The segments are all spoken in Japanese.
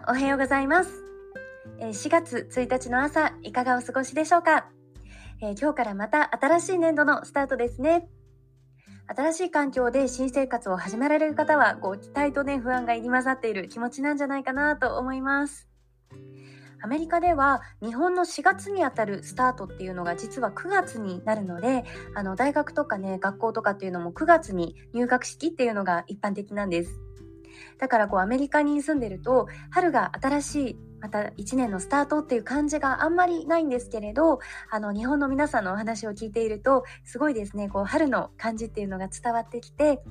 んおはようございます。4月1日の朝、いかがお過ごしでしょうか、え今日からまた新しい年度のスタートですね。新しい環境で新生活を始められる方は、こう期待とね、不安が入り混ざっている気持ちなんじゃないかなと思います。アメリカでは日本の4月にあたるスタートっていうのが実は9月になるのであの大学とかね学校とかっていうのも9月に入学式っていうのが一般的なんです。だからこうアメリカに住んでると春が新しいまた1年のスタートっていう感じがあんまりないんですけれどあの日本の皆さんのお話を聞いているとすごいですねこう春の感じっていうのが伝わってきて、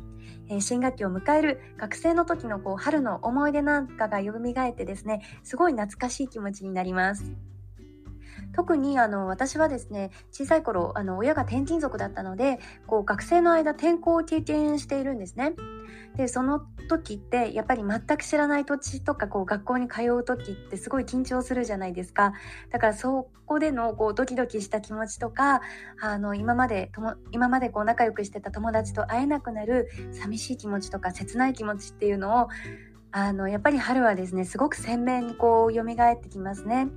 えー、新学期を迎える学生の時のこう春の思い出なんかが蘇ってですねすごい懐かしい気持ちになります。特にあの私はですね小さい頃あの親が転勤族だったのでこう学生の間転校を経験しているんですね。でその時ってやっぱり全く知らない土地とかこう学校に通う時ってすごい緊張するじゃないですかだからそこでのこうドキドキした気持ちとかあの今までとも今までこう仲良くしてた友達と会えなくなる寂しい気持ちとか切ない気持ちっていうのをあのやっぱり春はですねすごく鮮明にこう蘇ってきますね。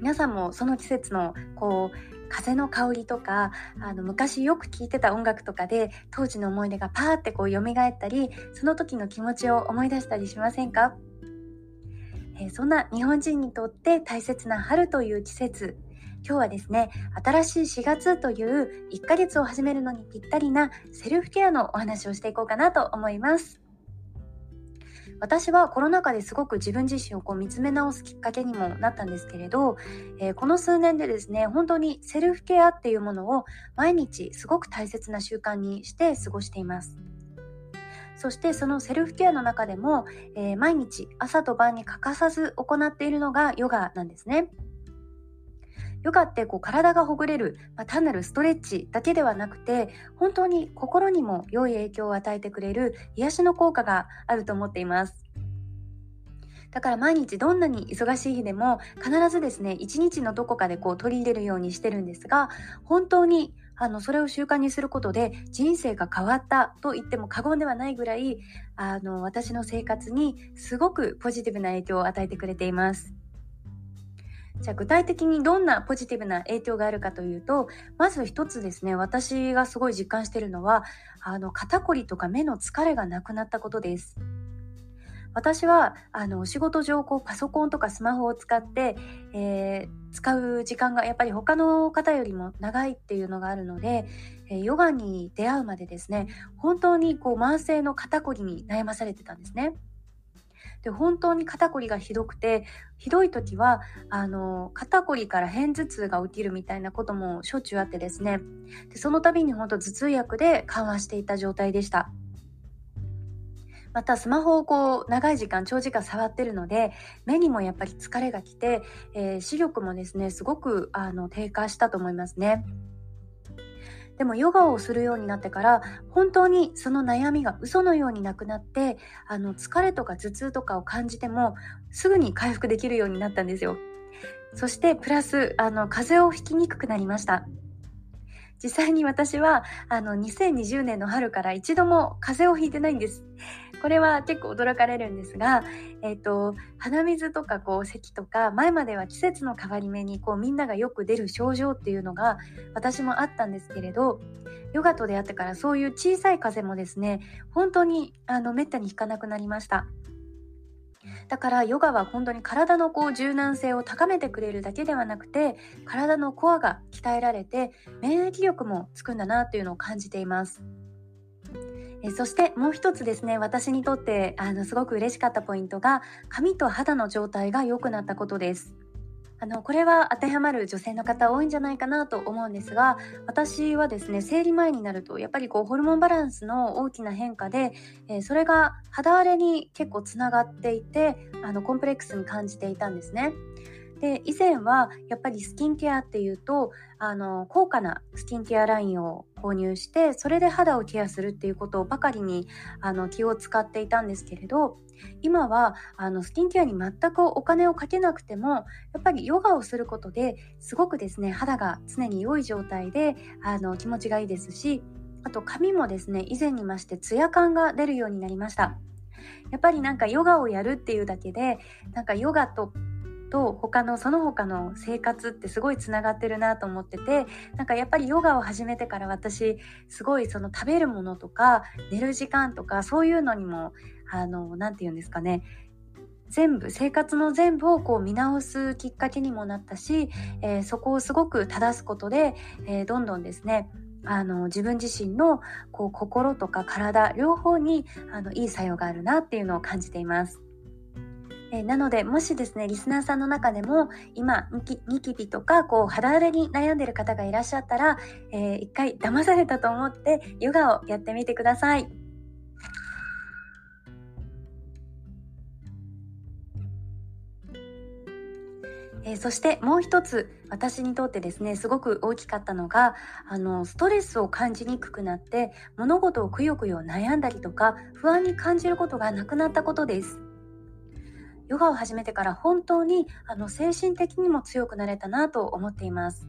皆さんもその季節のこう風の香りとかあの昔よく聴いてた音楽とかで当時の思い出がパーってこう蘇ったりその時の気持ちを思い出したりしませんか、えー、そんな日本人にとって大切な春という季節今日はですね新しい4月という1ヶ月を始めるのにぴったりなセルフケアのお話をしていこうかなと思います。私はコロナ禍ですごく自分自身をこう見つめ直すきっかけにもなったんですけれど、えー、この数年でですね本当にセルフケアっていうものを毎日すごく大切な習慣にして過ごしています。そしてそのセルフケアの中でも、えー、毎日朝と晩に欠かさず行っているのがヨガなんですね。ヨガってこう体がほぐれる、まあ、単なるストレッチだけではなくて本当に心にも良い影響を与えてくれる癒しの効果があると思っています。だから毎日どんなに忙しい日でも必ずですね一日のどこかでこう取り入れるようにしてるんですが本当にあのそれを習慣にすることで人生が変わったと言っても過言ではないぐらいあの私の生活にすごくポジティブな影響を与えてくれています。じゃあ具体的にどんなポジティブな影響があるかというとまず一つですね私がすごい実感しているのはあの肩こりとか目の疲れがなくなったことです。私はあの仕事上こうパソコンとかスマホを使って、えー、使う時間がやっぱり他の方よりも長いっていうのがあるので、えー、ヨガに出会うまでですね本当にこう慢性の肩こりに悩まされてたんですね。で本当に肩こりがひどくてひどい時はあの肩こりから片頭痛が起きるみたいなこともしょっちゅうあってですねでその度に本当頭痛薬で緩和していた状態でした。またスマホをこう長い時間長時間触ってるので目にもやっぱり疲れがきて、えー、視力もですねすごくあの低下したと思いますね。でもヨガをするようになってから本当にその悩みが嘘のようになくなってあの疲れとか頭痛とかを感じてもすぐに回復できるようになったんですよ。そしてプラスあの風邪をひきにくくなりました。実際に私はあの2020年の春から一度も風邪をひいてないんです。これは結構驚かれるんですが、えーと、鼻水とかこう咳とか前までは季節の変わり目にこうみんながよく出る症状っていうのが私もあったんですけれどヨガと出会ってからそういう小さい風もですね本当にあのめったに引かなくなりました。だからヨガは本当に体のこう柔軟性を高めてくれるだけではなくて体のコアが鍛えられて免疫力もつくんだなというのを感じています。えそしてもう一つですね私にとってあのすごく嬉しかったポイントが髪と肌の状態が良くなったことです。あのこれは当てはまる女性の方多いんじゃないかなと思うんですが私はですね生理前になるとやっぱりこうホルモンバランスの大きな変化で、えー、それが肌荒れに結構つながっていてあのコンプレックスに感じていたんですね。で以前はやっぱりスキンケアっていうとあの高価なスキンケアラインを購入してそれで肌をケアするっていうことばかりにあの気を使っていたんですけれど今はあのスキンケアに全くお金をかけなくてもやっぱりヨガをすることですごくですね肌が常に良い状態であの気持ちがいいですしあと髪もですね以前に増してツヤ感が出るようになりました。やっぱりなんかヨガをやるっていうだけでなんかヨガとと他のその他の生活ってすごいつながってるなと思っててなんかやっぱりヨガを始めてから私すごいその食べるものとか寝る時間とかそういうのにもあの何て言うんですかね全部生活の全部をこう見直すきっかけにもなったし、えー、そこをすごく正すことで、えー、どんどんですねあの自分自身のこう心とか体両方にあのいい作用があるなっていうのを感じています。えー、なのでもしですねリスナーさんの中でも今ニキビとかこう肌荒れに悩んでる方がいらっしゃったら、えー、一回騙されたと思ってヨガをやってみてください。えー、そしてもう一つ私にとってですねすごく大きかったのがあのストレスを感じにくくなって物事をくよくよ悩んだりとか不安に感じることがなくなったことです。ヨガを始めてから本当にあの精神的にも強くなれたなと思っています。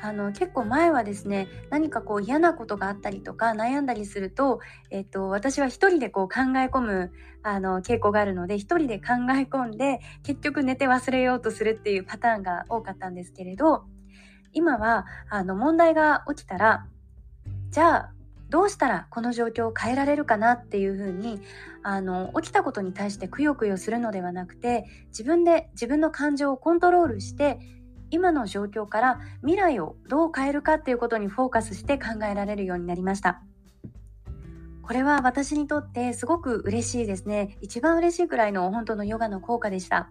あの結構前はですね何かこう嫌なことがあったりとか悩んだりすると、えっと、私は一人でこう考え込むあの傾向があるので一人で考え込んで結局寝て忘れようとするっていうパターンが多かったんですけれど今はあの問題が起きたらじゃあどうしたらこの状況を変えられるかなっていうふうにあの起きたことに対してくよくよするのではなくて自分で自分の感情をコントロールして今の状況から未来をどう変えるかっていうことにフォーカスして考えられるようになりました。これは私にとってすごく嬉しいですね。一番嬉しいくらいの本当のヨガの効果でした。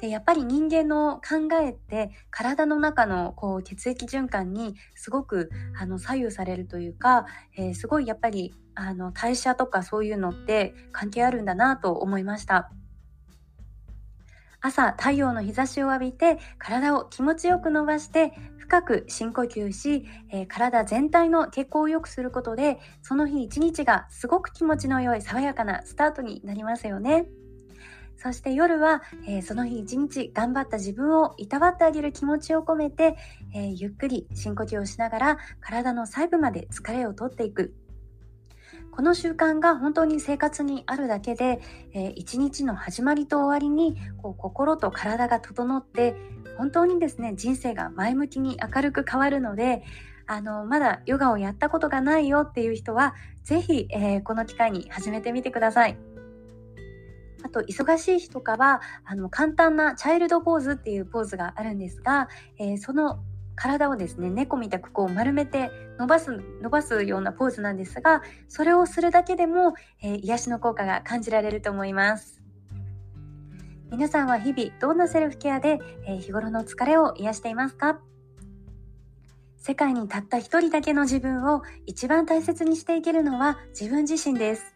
でやっぱり人間の考えって体の中のこう血液循環にすごくあの左右されるというか、えー、すごいやっぱりあの代謝とかそういうのって関係あるんだなと思いました。朝太陽の日差しを浴びて体を気持ちよく伸ばして深く深呼吸し、えー、体全体の血行を良くすることでその日一日がすごく気持ちの良い爽やかなスタートになりますよね。そして夜は、えー、その日一日頑張った自分をいたわってあげる気持ちを込めて、えー、ゆっくり深呼吸をしながら体の細部まで疲れをとっていくこの習慣が本当に生活にあるだけで、えー、一日の始まりと終わりにこう心と体が整って本当にですね人生が前向きに明るく変わるのであのまだヨガをやったことがないよっていう人は是非、えー、この機会に始めてみてください。あと忙しい日とかはあの簡単なチャイルドポーズっていうポーズがあるんですが、えー、その体をですね猫みたくこう丸めて伸ばす伸ばすようなポーズなんですがそれをするだけでも、えー、癒しの効果が感じられると思います皆さんは日々どんなセルフケアで、えー、日頃の疲れを癒していますか？世界にたった一人だけの自分を一番大切にしていけるのは自分自身です。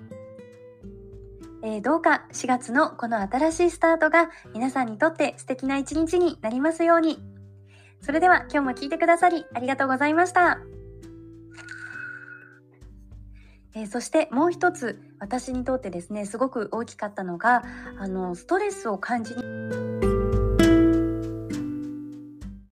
えー、どうか4月のこの新しいスタートが皆さんにとって素敵な一日になりますように。それでは今日も聞いてくださりありがとうございました。えー、そしてもう一つ私にとってですねすごく大きかったのがあのストレスを感じに